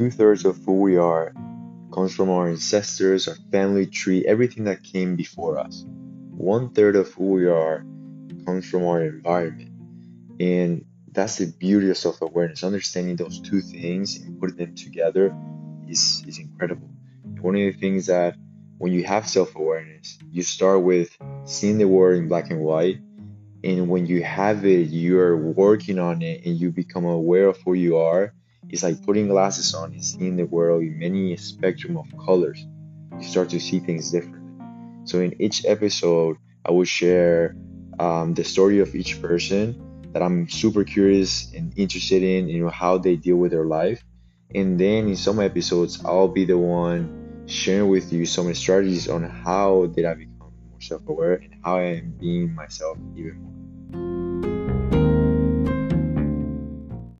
two thirds of who we are comes from our ancestors, our family tree, everything that came before us. One third of who we are comes from our environment. And that's the beauty of self awareness. Understanding those two things and putting them together is, is incredible. One of the things that when you have self awareness, you start with seeing the world in black and white. And when you have it, you're working on it and you become aware of who you are. It's like putting glasses on and seeing the world in many spectrum of colors. You start to see things differently. So in each episode, I will share um, the story of each person that I'm super curious and interested in, you know, how they deal with their life. And then in some episodes, I'll be the one sharing with you some strategies on how did I become more self-aware and how I am being myself even more.